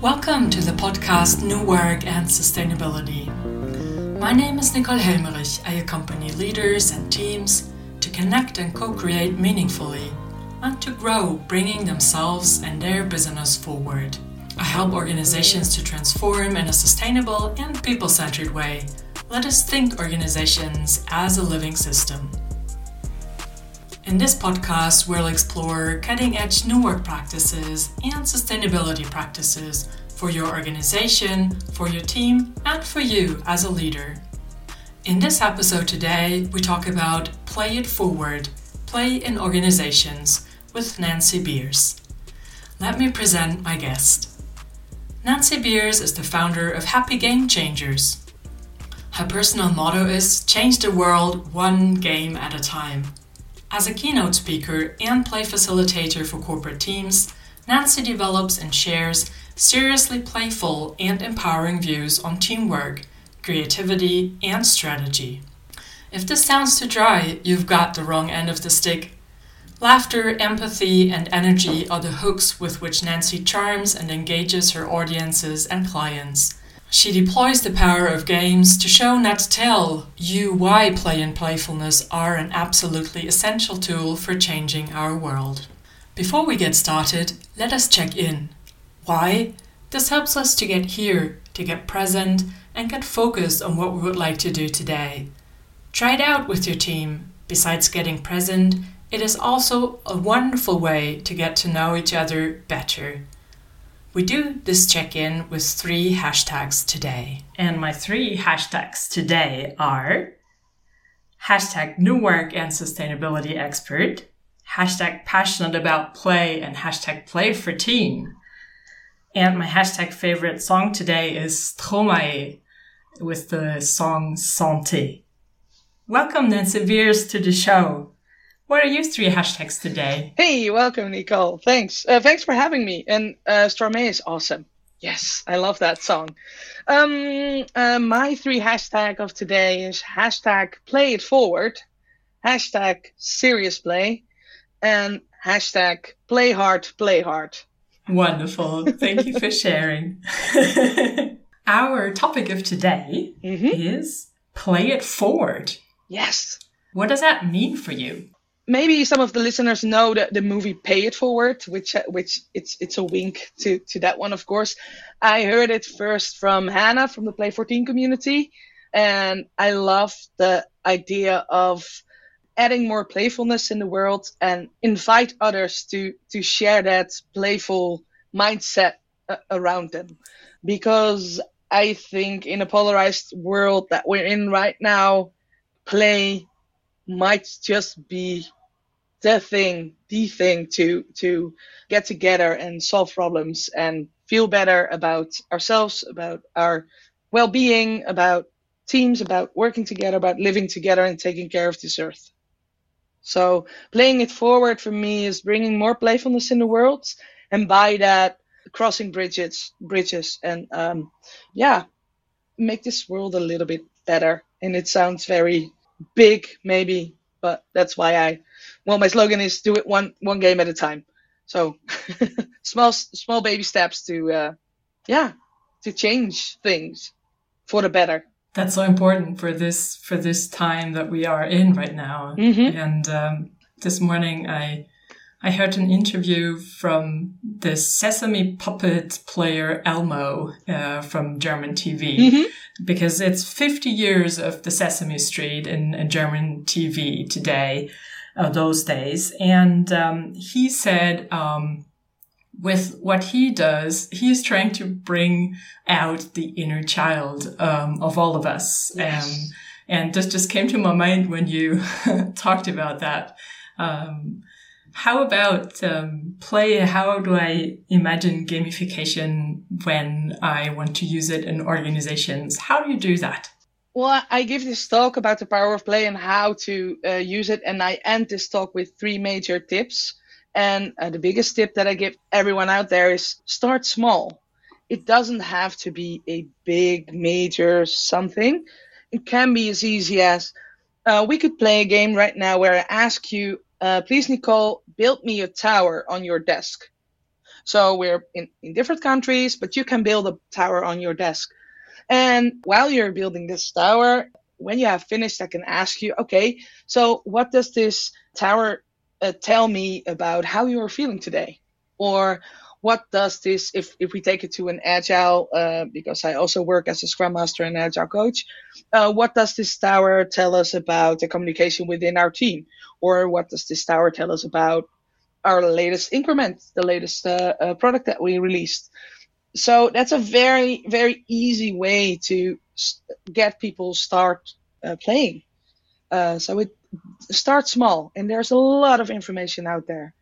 Welcome to the podcast New Work and Sustainability. My name is Nicole Helmerich. I accompany leaders and teams to connect and co create meaningfully and to grow, bringing themselves and their business forward. I help organizations to transform in a sustainable and people centered way. Let us think organizations as a living system. In this podcast, we'll explore cutting edge new work practices and sustainability practices for your organization, for your team, and for you as a leader. In this episode today, we talk about Play It Forward, Play in Organizations with Nancy Beers. Let me present my guest. Nancy Beers is the founder of Happy Game Changers. Her personal motto is Change the world one game at a time. As a keynote speaker and play facilitator for corporate teams, Nancy develops and shares seriously playful and empowering views on teamwork, creativity, and strategy. If this sounds too dry, you've got the wrong end of the stick. Laughter, empathy, and energy are the hooks with which Nancy charms and engages her audiences and clients. She deploys the power of games to show not tell you why play and playfulness are an absolutely essential tool for changing our world. Before we get started, let us check in. Why? This helps us to get here, to get present, and get focused on what we would like to do today. Try it out with your team. Besides getting present, it is also a wonderful way to get to know each other better. We do this check in with three hashtags today. And my three hashtags today are hashtag new work and sustainability expert, hashtag passionate about play, and hashtag play for team. And my hashtag favorite song today is Stromae with the song Santé. Welcome, Nancy Beers, to the show. What are your three hashtags today? Hey, welcome, Nicole. Thanks. Uh, thanks for having me. And uh, Stromae is awesome. Yes, I love that song. Um, uh, my three hashtag of today is hashtag play it forward, hashtag serious play, and hashtag play hard, play hard. Wonderful. Thank you for sharing. Our topic of today mm-hmm. is play it forward. Yes. What does that mean for you? Maybe some of the listeners know that the movie Pay It Forward, which which it's it's a wink to to that one, of course. I heard it first from Hannah from the Play 14 community, and I love the idea of adding more playfulness in the world and invite others to to share that playful mindset uh, around them, because I think in a polarized world that we're in right now, play might just be the thing, the thing to to get together and solve problems and feel better about ourselves, about our well-being, about teams, about working together, about living together and taking care of this earth. So playing it forward for me is bringing more playfulness in the world, and by that crossing bridges, bridges, and um, yeah, make this world a little bit better. And it sounds very big, maybe, but that's why I well, my slogan is do it one one game at a time. So small small baby steps to uh, yeah to change things for the better. That's so important for this for this time that we are in right now. Mm-hmm. And um, this morning I I heard an interview from the Sesame puppet player Elmo uh, from German TV mm-hmm. because it's 50 years of the Sesame Street in, in German TV today uh, those days. And um, he said, um, with what he does, he is trying to bring out the inner child um, of all of us. Yes. Um, and this just came to my mind when you talked about that. Um, how about um, play? How do I imagine gamification when I want to use it in organizations? How do you do that? Well, I give this talk about the power of play and how to uh, use it, and I end this talk with three major tips. And uh, the biggest tip that I give everyone out there is start small. It doesn't have to be a big, major something. It can be as easy as uh, we could play a game right now where I ask you, uh, please, Nicole, build me a tower on your desk. So we're in, in different countries, but you can build a tower on your desk. And while you're building this tower, when you have finished, I can ask you, okay, so what does this tower uh, tell me about how you are feeling today? Or what does this, if, if we take it to an agile, uh, because I also work as a scrum master and agile coach, uh, what does this tower tell us about the communication within our team? Or what does this tower tell us about our latest increment, the latest uh, uh, product that we released? So that's a very, very easy way to get people start uh, playing. Uh, so it start small, and there's a lot of information out there.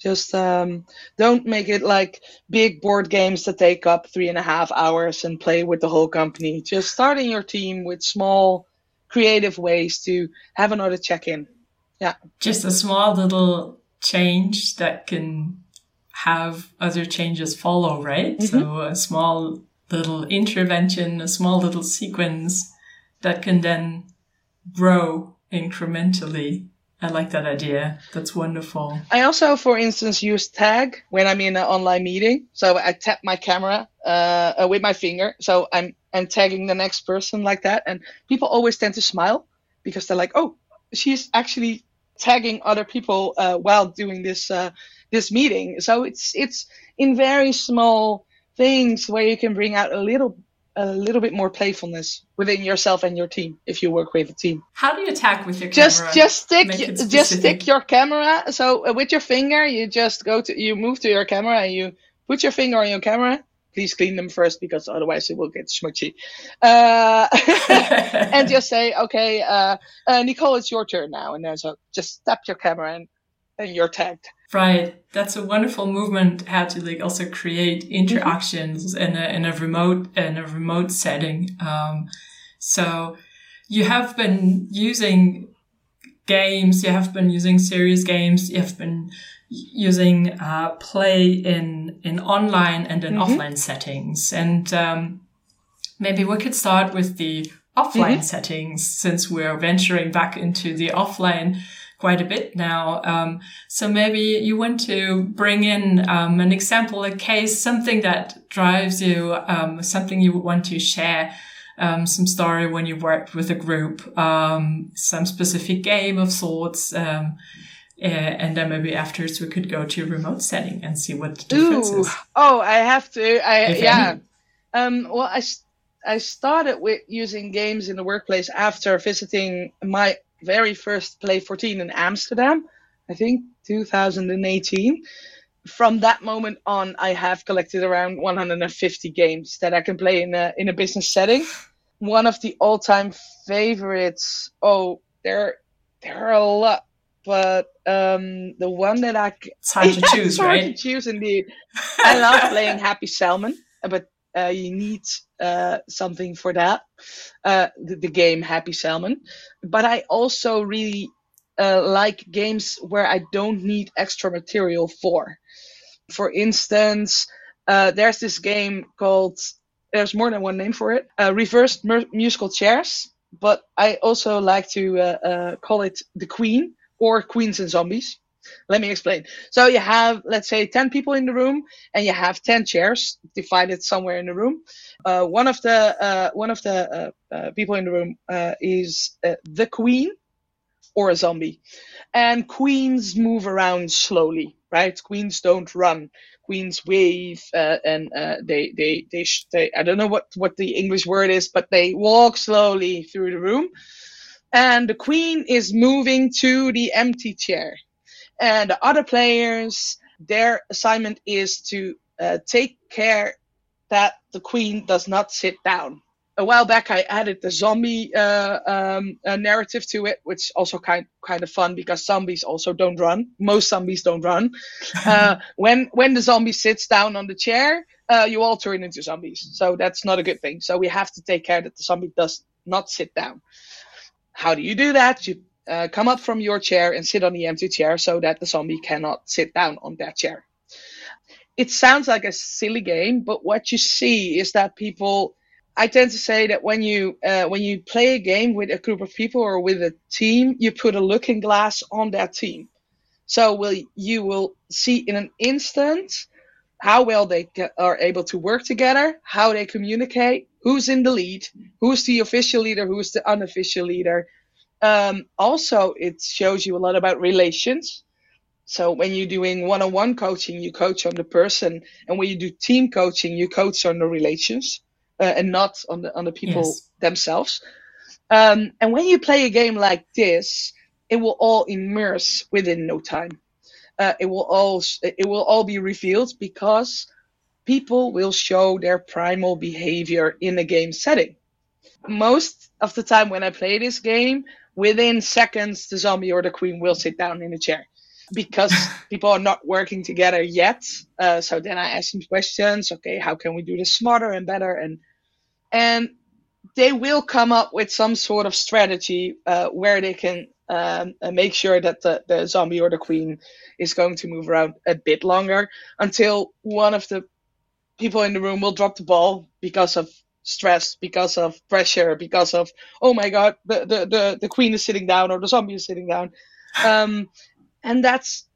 Just um, don't make it like big board games that take up three and a half hours and play with the whole company. Just starting your team with small, creative ways to have another check in. Yeah. Just a small little change that can have other changes follow, right? Mm-hmm. So a small little intervention, a small little sequence that can then grow incrementally. I like that idea. That's wonderful. I also, for instance, use tag when I'm in an online meeting. So I tap my camera uh, with my finger. So I'm I'm tagging the next person like that, and people always tend to smile because they're like, "Oh, she's actually tagging other people uh, while doing this uh, this meeting." So it's it's in very small things where you can bring out a little a little bit more playfulness within yourself and your team if you work with a team. How do you attack with your just, camera? Just stick just stick your camera. So uh, with your finger, you just go to you move to your camera and you put your finger on your camera. Please clean them first because otherwise it will get smudgy. Uh, and just say, okay, uh, uh, Nicole, it's your turn now. And then so just tap your camera and, and you're tagged. Right. That's a wonderful movement how to like also create interactions mm-hmm. in a, in a remote, in a remote setting. Um, so you have been using games, you have been using serious games, you have been using, uh, play in, in online and in mm-hmm. offline settings. And, um, maybe we could start with the offline mm-hmm. settings since we're venturing back into the offline quite a bit now. Um, so maybe you want to bring in um, an example, a case, something that drives you, um, something you would want to share. Um, some story when you worked with a group, um, some specific game of sorts, um, and then maybe afterwards we could go to a remote setting and see what the difference Ooh. is. Oh, I have to. I if yeah. Um, well, I I started with using games in the workplace after visiting my very first Play 14 in Amsterdam, I think 2018. From that moment on, I have collected around 150 games that I can play in a in a business setting. One of the all-time favorites. Oh, there there are a lot, but um, the one that I it's hard to choose, hard right? to choose indeed. I love playing Happy Salmon, but you need uh, something for that, uh, the, the, game Happy Salmon. But I also really uh, like games where I don't need extra material for. For instance, uh, there's this game called, there's more than one name for it, uh, Reversed Musical Chairs. But I also like to call it The Queen or Queens and Zombies. Let me explain. So you have, let's say, 10 people in the room, and you have 10 chairs divided somewhere in the room. Uh, one of the uh, one of the uh, uh people in the room uh, is uh, the queen or a zombie, and queens move around slowly, right? Queens don't run. Queens wave, and they, they, they, they, I don't know what, what the English word is, but they walk slowly through the room. And the queen is moving to the empty chair and the other players, their assignment is to uh, take care that the queen does not sit down. A while back, I added the zombie uh, um, uh, narrative to it, which also kind kind of fun because zombies also don't run. Most zombies don't run. Uh, when when the zombie sits down on the chair, uh, you all turn into zombies. So that's not a good thing. So we have to take care that the zombie does not sit down. How do you do that? You uh, come up from your chair and sit on the empty chair so that the zombie cannot sit down on that chair. It sounds like a silly game, but what you see is that people. I tend to say that when you uh, when you play a game with a group of people or with a team, you put a looking glass on that team. So will you will see in an instant how well they are able to work together, how they communicate, who's in the lead, who's the official leader, who's the unofficial leader. Um, also, it shows you a lot about relations. So when you're doing one-on-one coaching, you coach on the person, and when you do team coaching, you coach on the relations uh, and not on the on the people yes. themselves. Um, and when you play a game like this, it will all immerse within no time. Uh, it will all it will all be revealed because people will show their primal behavior in a game setting. Most of the time when I play this game, within seconds the zombie or the queen will sit down in a chair because people are not working together yet. Uh, so then I ask them questions. Okay, how can we do this smarter and better? And and they will come up with some sort of strategy uh, where they can um, make sure that the, the zombie or the queen is going to move around a bit longer until one of the people in the room will drop the ball because of stress, because of pressure, because of oh my god, the the the, the queen is sitting down or the zombie is sitting down, um, and that's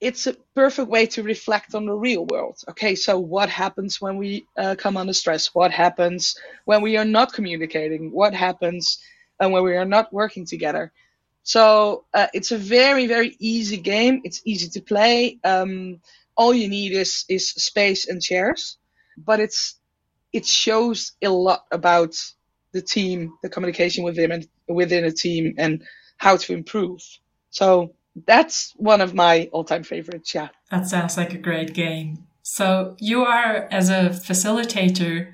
it's a perfect way to reflect on the real world. Okay, so what happens when we uh, come under stress? What happens when we are not communicating? What happens uh, when we are not working together? So uh, it's a very very easy game. It's easy to play. Um, all you need is is space and chairs, but it's it shows a lot about the team, the communication within and within a team, and how to improve. So that's one of my all-time favorites. Yeah. That sounds like a great game. So you are as a facilitator,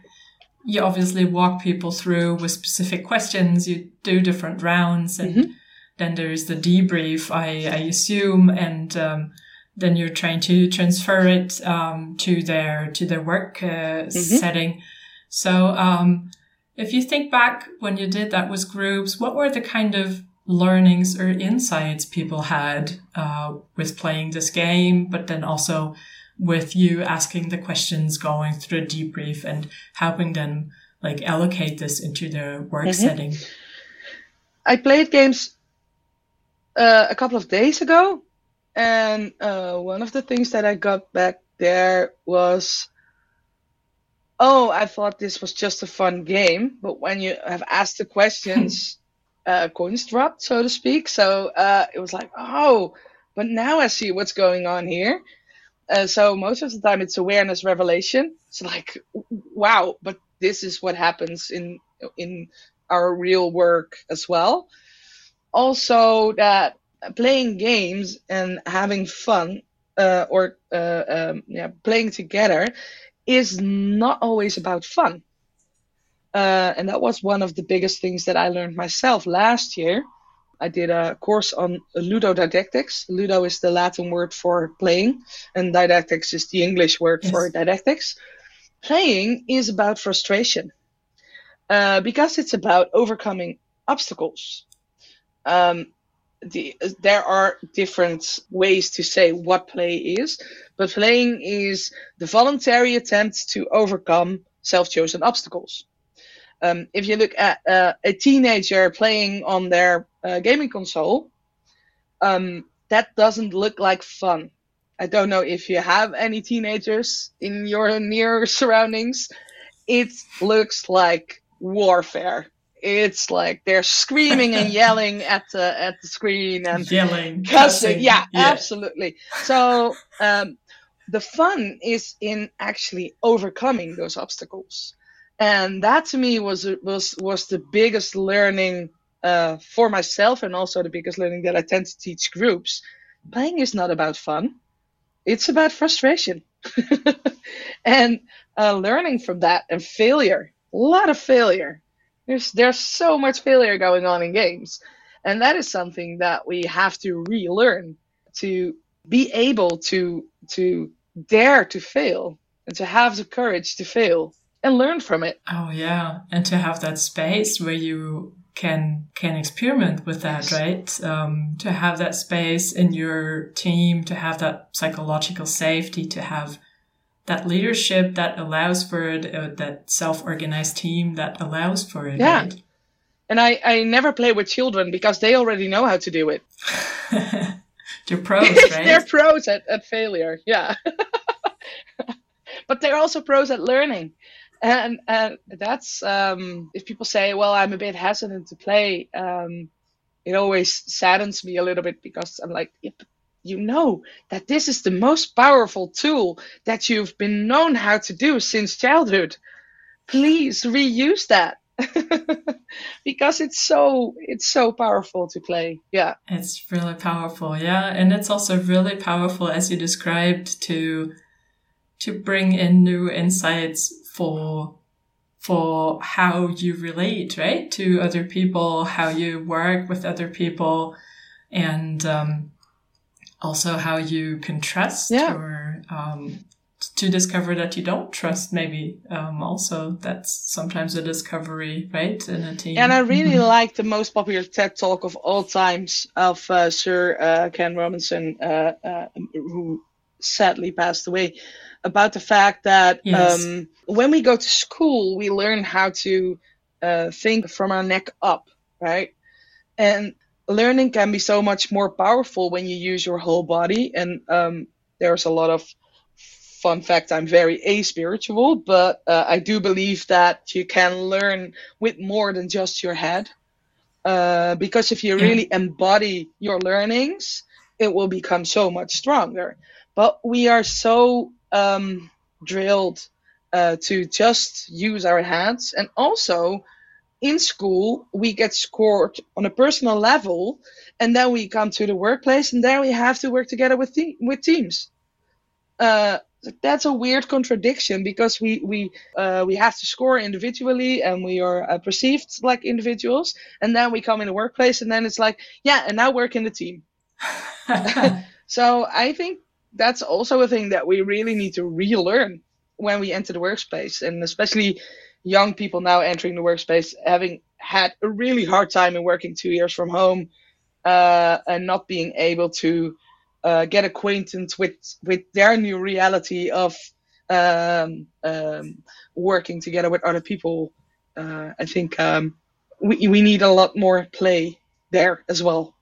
you obviously walk people through with specific questions. You do different rounds, and mm-hmm. then there's the debrief. I, I assume, and um, then you're trying to transfer it um, to their to their work uh, mm-hmm. setting. So um, if you think back when you did that with groups, what were the kind of learnings or insights people had uh, with playing this game, but then also with you asking the questions, going through a debrief, and helping them like allocate this into their work mm-hmm. setting. I played games uh, a couple of days ago, and uh, one of the things that I got back there was oh, I thought this was just a fun game. But when you have asked the questions, uh, coins dropped, so to speak. So uh, it was like, oh, but now I see what's going on here. Uh, so most of the time it's awareness revelation. It's like, wow, but this is what happens in in our real work as well. Also, that playing games and having fun uh, or uh, um, yeah, playing together is not always about fun. Uh, and that was one of the biggest things that I learned myself last year. I did a course on ludodidactics. Ludo is the Latin word for playing, and didactics is the English word yes. for didactics. Playing is about frustration uh, because it's about overcoming obstacles. Um, the, there are different ways to say what play is, but playing is the voluntary attempt to overcome self chosen obstacles. Um, if you look at uh, a teenager playing on their uh, gaming console, um, that doesn't look like fun. I don't know if you have any teenagers in your near surroundings. It looks like warfare. It's like they're screaming and yelling at the at the screen and yelling, cussing. Yeah, yeah, absolutely. So um, the fun is in actually overcoming those obstacles and that to me was was was the biggest learning uh, for myself and also the biggest learning that I tend to teach groups. Playing is not about fun; it's about frustration and uh, learning from that and failure. A lot of failure. There's there's so much failure going on in games, and that is something that we have to relearn to be able to to dare to fail and to have the courage to fail and learn from it. Oh yeah, and to have that space where you can can experiment with that, right? Um, to have that space in your team, to have that psychological safety, to have that leadership that allows for it, uh, that self-organized team that allows for it. Yeah. Right? And I, I never play with children because they already know how to do it. They're pros, right? They're pros at, at failure. Yeah. but they're also pros at learning. And, and that's um, if people say, "Well, I'm a bit hesitant to play," um, it always saddens me a little bit because I'm like, you know that this is the most powerful tool that you've been known how to do since childhood. Please reuse that. because it's so it's so powerful to play. Yeah. It's really powerful. Yeah. And it's also really powerful as you described to to bring in new insights for for how you relate right to other people how you work with other people. And um, also how you can trust yeah. or um, to discover that you don't trust maybe um, also that's sometimes a discovery right in a team and i really mm-hmm. like the most popular ted talk of all times of uh, sir uh, ken robinson uh, uh who sadly passed away about the fact that yes. um, when we go to school we learn how to uh, think from our neck up right and learning can be so much more powerful when you use your whole body. And um, there's a lot of fun fact i'm very aspiritual but uh, i do believe that you can learn with more than just your head. Uh, because if you really embody your learnings it will become so much stronger. But we are so um, drilled uh, to just use our hands. And also in school we get scored on a personal level and then we come to the workplace and then we have to work together with te- with teams. Uh, that's a weird contradiction because we we uh, we have to score individually and we are uh, perceived like individuals and then we come in the workplace and then it's like yeah and now work in the team. So i think that's also a thing that we really need to relearn when we enter the workspace and especially young people now entering the workspace having had a really hard time in working two years from home uh, and not being able to uh, get acquainted with with their new reality of um, um, working together with other people. Uh, I think um, we we need a lot more play there as well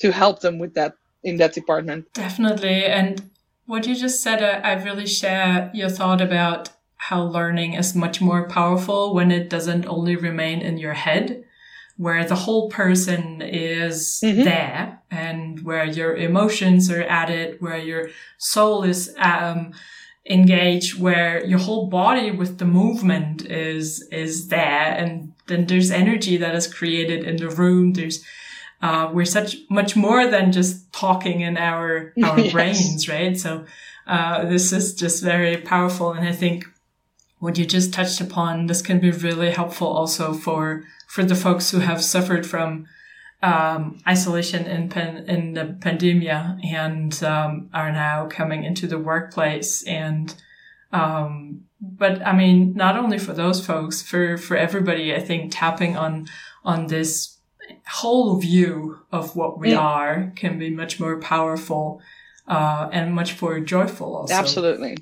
to help them with that in that department. Definitely, and what you just said, I, I really share your thought about how learning is much more powerful when it doesn't only remain in your head, where the whole person is mm-hmm. there and where your emotions are added, where your soul is, um, engaged, where your whole body with the movement is, is there. And then there's energy that is created in the room. There's, uh, we're such much more than just talking in our, our yes. brains, right? So, uh, this is just very powerful. And I think what you just touched upon, this can be really helpful also for for the folks who have suffered from um, isolation in pan- in the pandemia and um, are now coming into the workplace. And um, but I mean not only for those folks for for everybody I think tapping on on this whole view of what we are can be much more powerful uh, and much more joyful also. Absolutely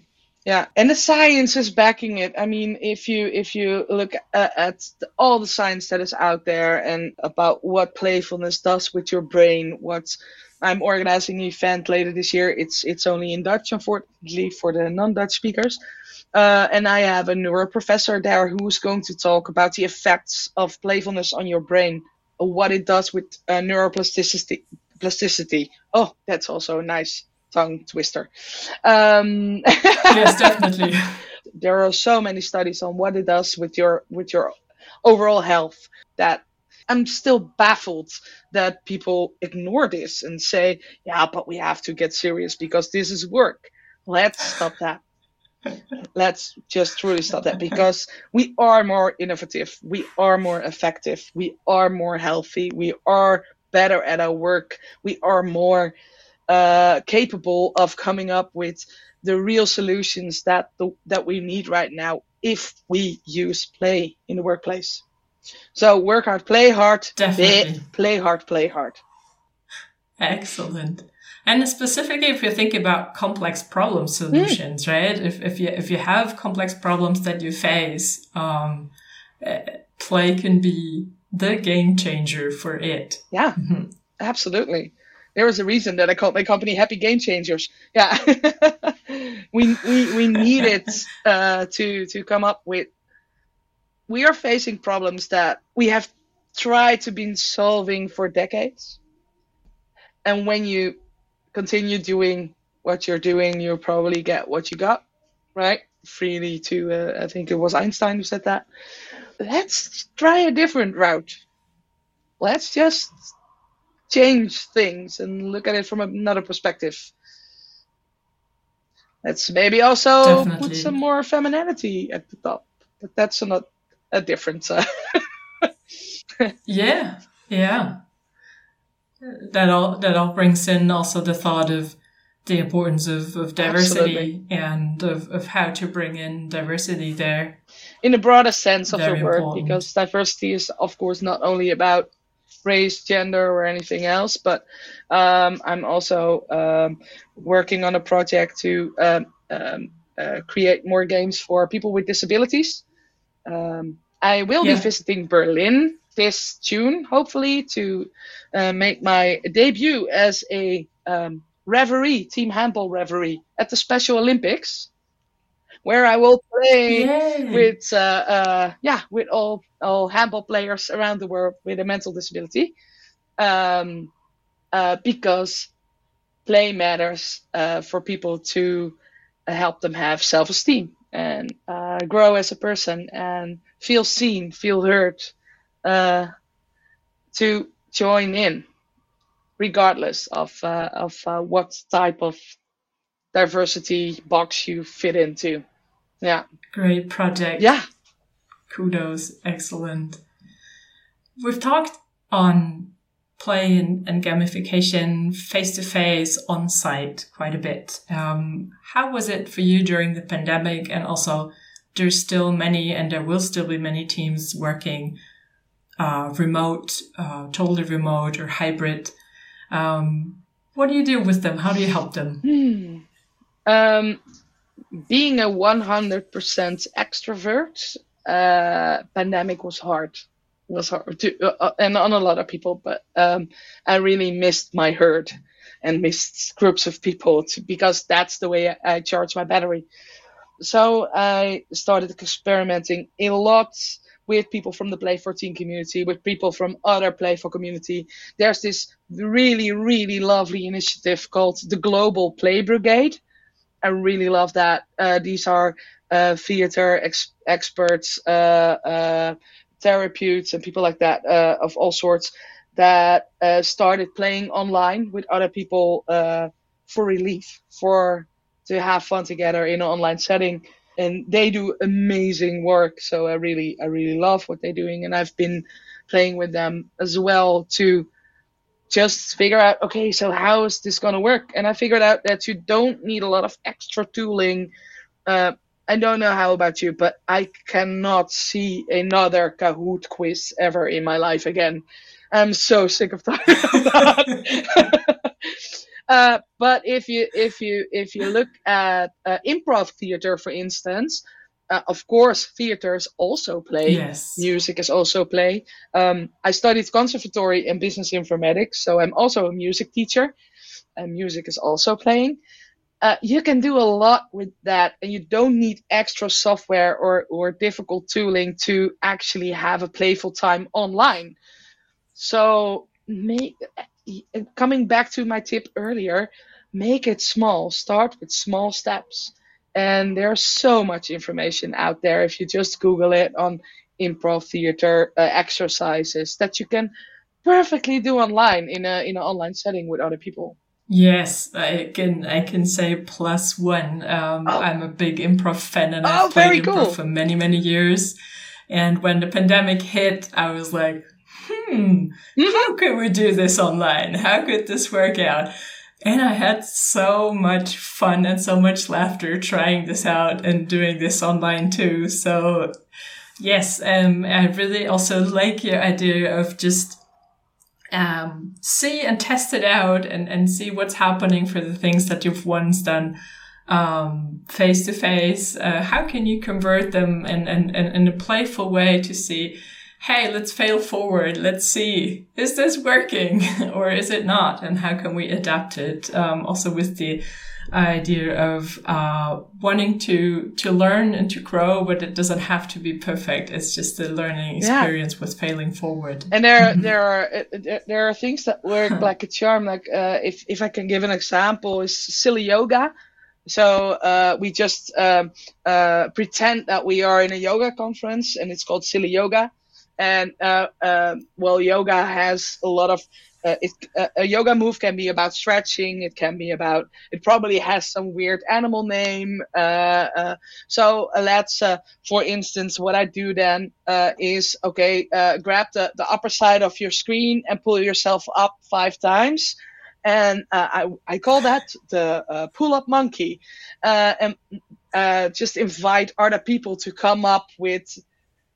yeah and the science is backing it. I mean if you if you look at, at all the science that is out there and about what playfulness does with your brain what i'm organizing an event later this year it's it's only in dutch unfortunately for the non-dutch speakers. Uh, and i have a neuro professor there who's going to talk about the effects of playfulness on your brain what it does with uh, neuroplasticity plasticity. Oh that's also nice tongue twister. Um, yes, definitely. there are so many studies on what it does with your with your overall health that I'm still baffled that people ignore this and say, "Yeah, but we have to get serious because this is work." Let's stop that. Let's just truly stop that because we are more innovative, we are more effective, we are more healthy, we are better at our work, we are more uh, capable of coming up with the real solutions that the, that we need right now if we use play in the workplace. So work hard, play hard, Definitely. play hard, play hard. Excellent. And specifically, if you think about complex problem solutions, mm. right? If, if you if you have complex problems that you face, um, eh, play can be the game changer for it. Yeah, mm-hmm. absolutely there was a reason that I called my company Happy Game Changers. Yeah, we we we needed uh, to to come up with. We are facing problems that we have tried to be solving for decades, and when you continue doing what you're doing, you'll probably get what you got, right? Freely to uh, I think it was Einstein who said that. Let's try a different route. Let's just change things and look at it from another perspective. Let's maybe also Definitely. put some more femininity at the top, but that's not a difference. Uh, yeah, yeah. That all that all brings in also the thought of the importance of, of diversity Absolutely. and of, of how to bring in diversity there. In the broader sense of Very the word, important. because diversity is of course not only about race, gender, or anything else. But um, I'm also um, working on a project to um, um uh, create more games for people with disabilities. Um, I will yeah. be visiting Berlin this June, hopefully, to uh, make my debut as a um, referee, team handball referee at the Special Olympics where I will play with uh, uh, yeah with all all handball players around the world with a mental disability, um, uh, because play matters uh, for people to help them have self esteem and uh, grow as a person and feel seen, feel heard, uh, to join in, regardless of of what type of diversity box you fit into. Yeah. Great project. Yeah. Kudos. Excellent. We've talked on play and, and gamification face to face on site quite a bit. Um, how was it for you during the pandemic? And also, there's still many, and there will still be many teams working uh, remote, uh, totally remote or hybrid. Um, what do you do with them? How do you help them? Hmm. Um, being a 100% extrovert, uh, pandemic was hard. Was hard to, uh, uh, and on a lot of people, but um, I really missed my herd and missed groups of people to, because that's the way I, I charge my battery. So I started experimenting a lot with people from the Play 14 community, with people from other Play Playful community. There's this really, really lovely initiative called the Global Play Brigade, I really love that. Uh, these are uh, theater ex- experts, uh, uh and people like that uh, of all sorts that uh, started playing online with other people for relief, for to have fun together in an online setting. And they do amazing work. So I really, I really love what they're doing, and I've been playing with them as well to just figure out okay so how is this going to work? And i figured out that you don't need a lot of extra tooling. Uh, i don't know how about you but i cannot see another kahoot quiz ever in my life again. I'm so sick of talking about that. Uh, but if you if you if you look at uh, improv theater for instance uh, of course, theaters also play. Yes. Music is also play. Um, I studied conservatory and business informatics, so I'm also a music teacher, and music is also playing. Uh, you can do a lot with that, and you don't need extra software or, or difficult tooling to actually have a playful time online. So, make, coming back to my tip earlier, make it small. Start with small steps and there's so much information out there if you just Google it on improv theater uh, exercises that you can perfectly do online in a in an online setting with other people. Yes, I can I can say plus one. Um, oh. I'm a big improv fan and I've oh, played improv cool. for many many years. And when the pandemic hit, I was like, hmm, mm-hmm. how could we do this online? How could this work out? And I had so much fun and so much laughter trying this out and doing this online too. So yes, um, I really also like your idea of just um, see and test it out and, and see what's happening for the things that you've once done um, face to face. How can you convert them in, in, in a playful way to see hey, let's fail forward. Let's see, is this working or is it not? And how can we adapt it? Um, also with the idea of uh, wanting to to learn and to grow, but it doesn't have to be perfect. It's just the learning experience yeah. with failing forward. And there there are there are things that work like a charm. Like uh, if if I can give an example, is silly yoga. So uh, we just um, uh, pretend that we are in a yoga conference, and it's called silly yoga. And uh, well, yoga has a lot of uh, it, uh, a yoga move can be about stretching. It can be about. It probably has some weird animal name. Uh, uh so uh, let's, uh, for instance, what I do then is okay. grab the the upper side of your screen and pull yourself up five times, and I I call that the pull up monkey, and just invite other people to come up with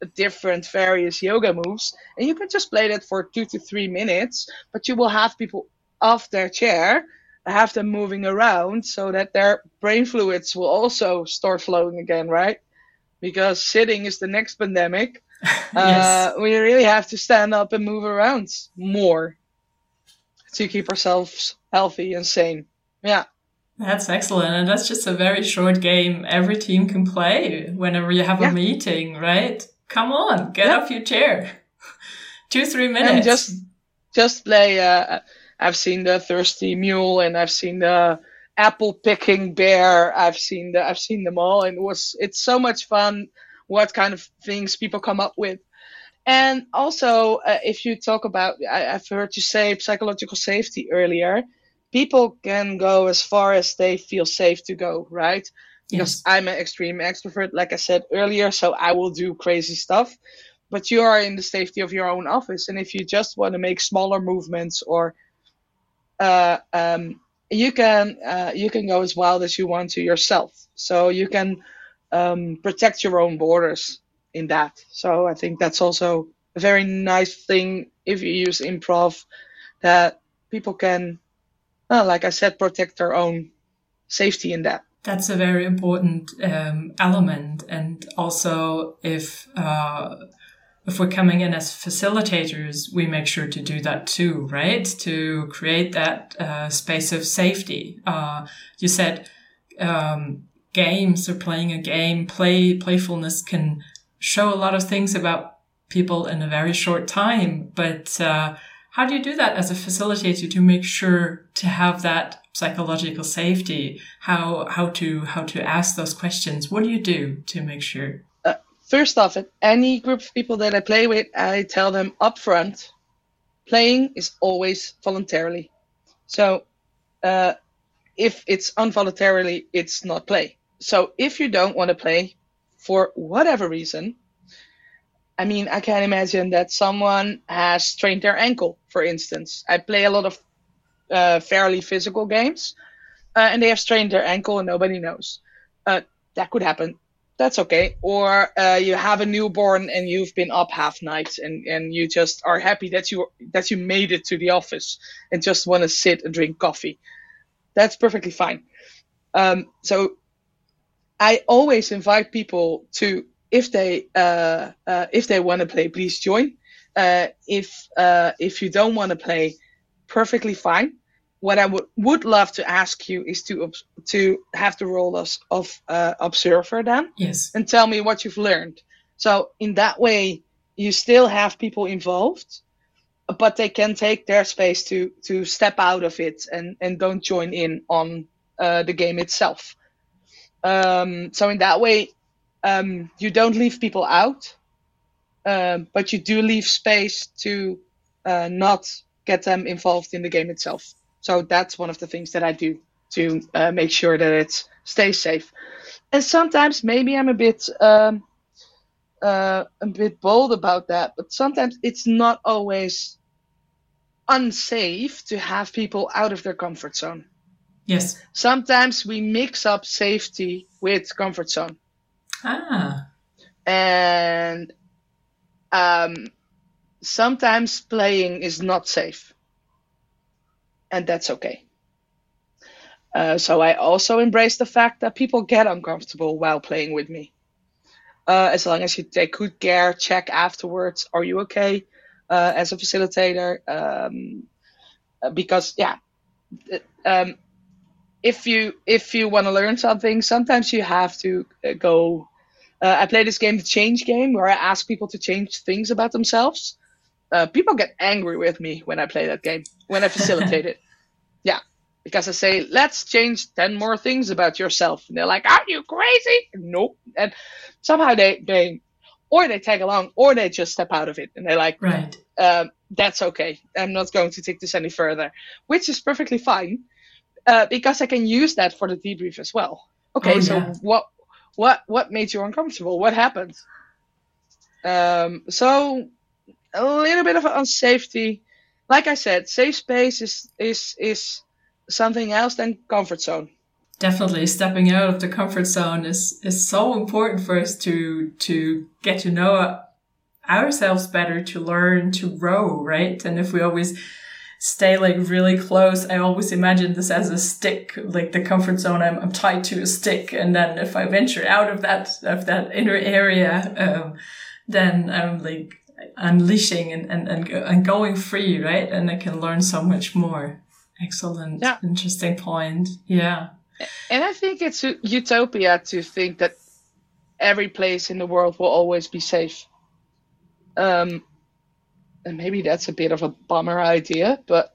different various yoga moves and you can just play that for two to three minutes but you will have people off their chair have them moving around so that their brain fluids will also start flowing again right because sitting is the next pandemic yes. uh, we really have to stand up and move around more to keep ourselves healthy and sane yeah that's excellent. And that's just a very short game every team can play whenever you have yeah. a meeting, right? Come on, get off your chair. Two, three minutes. And just, just play. Uh, I've seen the thirsty mule, and I've seen the apple picking bear. I've seen the, I've seen them all, and it was, it's so much fun. What kind of things people come up with. And also, uh, if you talk about, I, have heard you say psychological safety earlier. People can go as far as they feel safe to go, right? Because yes. I'm an extreme extrovert, like I said earlier, so I will do crazy stuff. But you are in the safety of your own office, and if you just want to make smaller movements, or uh, um, you can uh, you can go as wild as you want to yourself. So you can um, protect your own borders in that. So I think that's also a very nice thing if you use improv that people can, uh, like I said, protect their own safety in that that's a very important um, element. And also, if uh, if we're coming in as facilitators, we make sure to do that too, right? To create that uh, space of safety. Uh, you said um, games or playing a game, play playfulness can show a lot of things about people in a very short time, but uh, how do you do that as a facilitator to make sure to have that psychological safety? How how to how to ask those questions? What do you do to make sure? Uh, first off, any group of people that I play with, I tell them upfront, playing is always voluntarily. So, uh, if it's involuntarily, it's not play. So if you don't want to play for whatever reason, I mean, I can't imagine that someone has strained their ankle, for instance. I play a lot of uh, fairly physical games, uh, and they have strained their ankle and nobody knows. Uh, that could happen. That's okay. Or uh, you have a newborn and you've been up half night and, and you just are happy that you that you made it to the office and just want to sit and drink coffee. That's perfectly fine. Um, so I always invite people to if they uh, uh, if they want to play, please join. Uh, if uh, if you don't want to play, perfectly fine. What I would would love to ask you is to to have the role of, of uh, observer then, yes, and tell me what you've learned. So in that way, you still have people involved, but they can take their space to to step out of it and and don't join in on uh, the game itself. Um, so in that way, um, you don't leave people out, um, but you do leave space to uh, not get them involved in the game itself. So that's one of the things that I do to uh, make sure that it stays safe. And sometimes maybe I'm a bit um, uh, a bit bold about that, but sometimes it's not always unsafe to have people out of their comfort zone. Yes. Sometimes we mix up safety with comfort zone. Ah. And um, sometimes playing is not safe. And that's okay. Uh, so I also embrace the fact that people get uncomfortable while playing with me. uh, as long as you take good care, check afterwards, are you okay uh, as a facilitator? Um, uh, because yeah, um, if you if you want to learn something, sometimes you have to uh, go. Uh, I play this game, the Change Game, where I ask people to change things about themselves. Uh, people get angry with me when I play that game, when I facilitate it. Yeah, because I say, let's change 10 more things about yourself. And they're like, are you crazy? Nope. And somehow they, they, or they tag along, or they just step out of it. And they're like, right. Um, that's okay. I'm not going to take this any further, which is perfectly fine uh, because I can use that for the debrief as well. Okay, oh, so yeah. what what what made you uncomfortable? What happened? Um, so a little bit of unsafety. Like I said, safe space is is is something else than comfort zone. Definitely, stepping out of the comfort zone is is so important for us to to get to know ourselves better, to learn, to grow, right? And if we always stay like really close. I always imagine this as a stick, like the comfort zone. I'm, I'm tied to a stick. And then if I venture out of that, of that inner area, um, then I'm like unleashing and, and, and, and going free, right? And I can learn so much more. Excellent. Yeah. Interesting point. Yeah. And I think it's a utopia to think that every place in the world will always be safe. Um, and maybe that's a bit of a bummer idea, but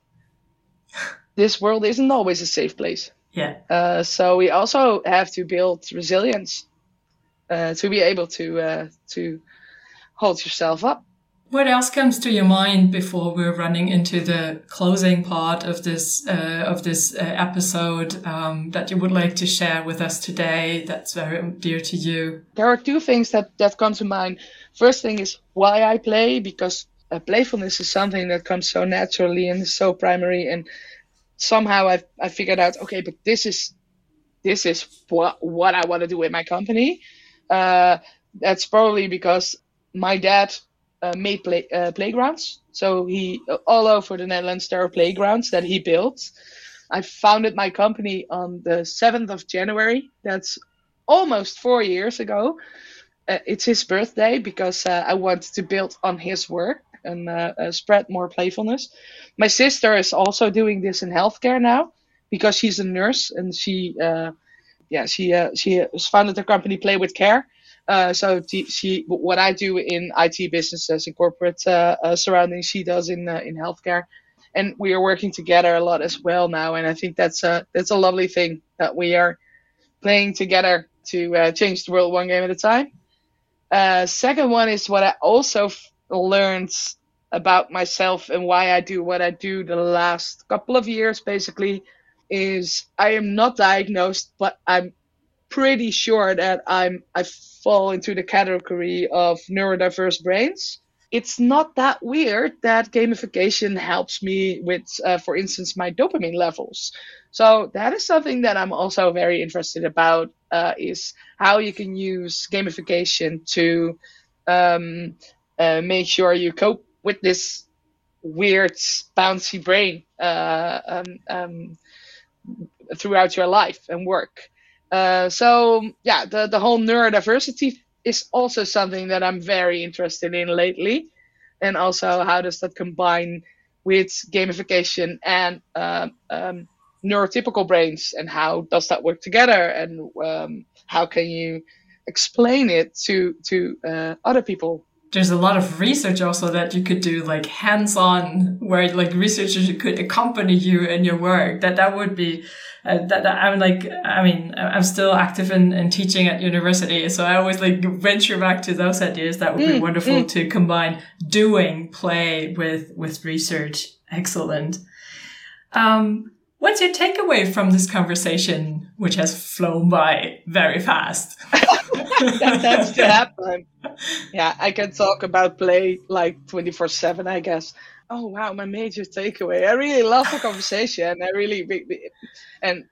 this world isn't always a safe place. Yeah. Uh, so we also have to build resilience uh, to be able to uh, to hold yourself up. What else comes to your mind before we're running into the closing part of this uh, of this uh, episode um, that you would like to share with us today? That's very dear to you. There are two things that that come to mind. First thing is why I play because uh, playfulness is something that comes so naturally and so primary and somehow I've, I figured out okay but this is this is what what I want to do in my company uh, that's probably because my dad uh, made play, uh, playgrounds so he all over the Netherlands there are playgrounds that he built I founded my company on the 7th of January that's almost four years ago uh, it's his birthday because uh, I wanted to build on his work and uh, uh, spread more playfulness. My sister is also doing this in healthcare now because she's a nurse and she, uh, yeah, she uh, she has founded the company Play with Care. Uh, so she, what I do in IT businesses and corporate uh, surroundings, she does in in healthcare, and we are working together a lot as well now. And I think that's a that's a lovely thing that we are playing together to change the world one game at a time. second one is what I also learned about myself and why I do what I do the last couple of years basically is I am not diagnosed, but I'm pretty sure that I'm I fall into the category of neurodiverse brains. It's not that weird that gamification helps me with, uh, for instance, my dopamine levels. So that is something that I'm also very interested about. Uh, is how you can use gamification to um, uh, make sure you cope with this weird bouncy brain uh, um, um, throughout your life and work. Uh, so yeah, the the whole neurodiversity is also something that I'm very interested in lately, and also how does that combine with gamification and uh, um, neurotypical brains, and how does that work together, and um, how can you explain it to to uh, other people there's a lot of research also that you could do like hands-on where like researchers could accompany you in your work. That that would be uh, that, that, i'm like i mean i'm still active in, in teaching at university so i always like venture back to those ideas. That would be mm, wonderful mm. to combine doing play with with research. Excellent. Um what's your takeaway from this conversation which has flown by very fast? That tends to happen. Yeah, I can talk about play like 24 7, I guess. Oh, wow, my major takeaway. I really love the conversation. I really, and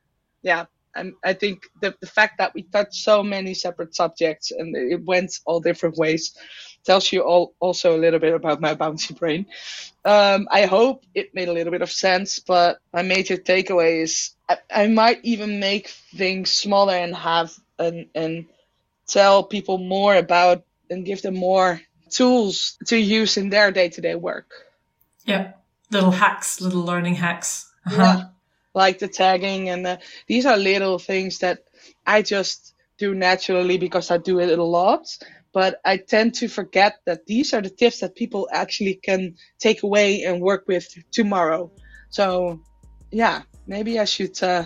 yeah, and I think the, the fact that we touched so many separate subjects and it went all different ways tells you all also a little bit about my bouncy brain. Um, I hope it made a little bit of sense, but my major takeaway is I, I might even make things smaller and have an, an tell people more about and give them more tools to use in their day-to-day work. Yeah, little hacks, little learning hacks. Uh-huh. Yeah, like the tagging and the, these are little things that I just do naturally because I do it a lot. But I tend to forget that these are the tips that people actually can take away and work with tomorrow. So, yeah, maybe I should uh,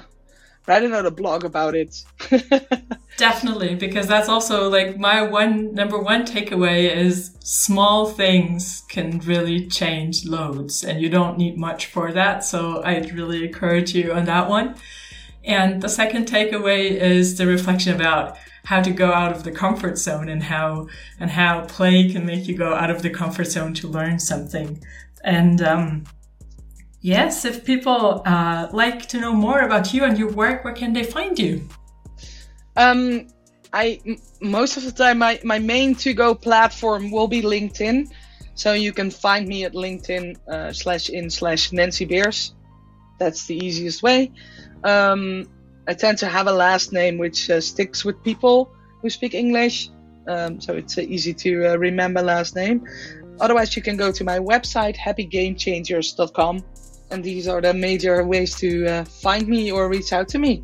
write another blog about it. Definitely, because that's also like my one number one takeaway is small things can really change loads, and you don't need much for that. So I'd really encourage you on that one. And the second takeaway is the reflection about how to go out of the comfort zone and how and how play can make you go out of the comfort zone to learn something. And um, yes, if people uh, like to know more about you and your work, where can they find you? Um, I most of the time my, my main to go platform will be LinkedIn, so you can find me at LinkedIn uh, slash in slash Nancy Beers. That's the easiest way. Um, I tend to have a last name which uh, sticks with people who speak English, um, so it's uh, easy to uh, remember last name. Otherwise, you can go to my website happygamechangers.com, and these are the major ways to uh, find me or reach out to me.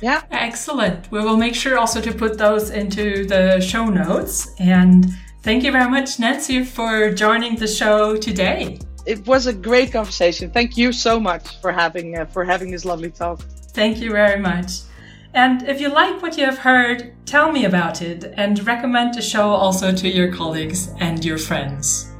Yeah. Excellent. We will make sure also to put those into the show notes. And thank you very much, Nancy, for joining the show today. It was a great conversation. Thank you so much for having uh, for having this lovely talk. Thank you very much. And if you like what you have heard, tell me about it and recommend the show also to your colleagues and your friends.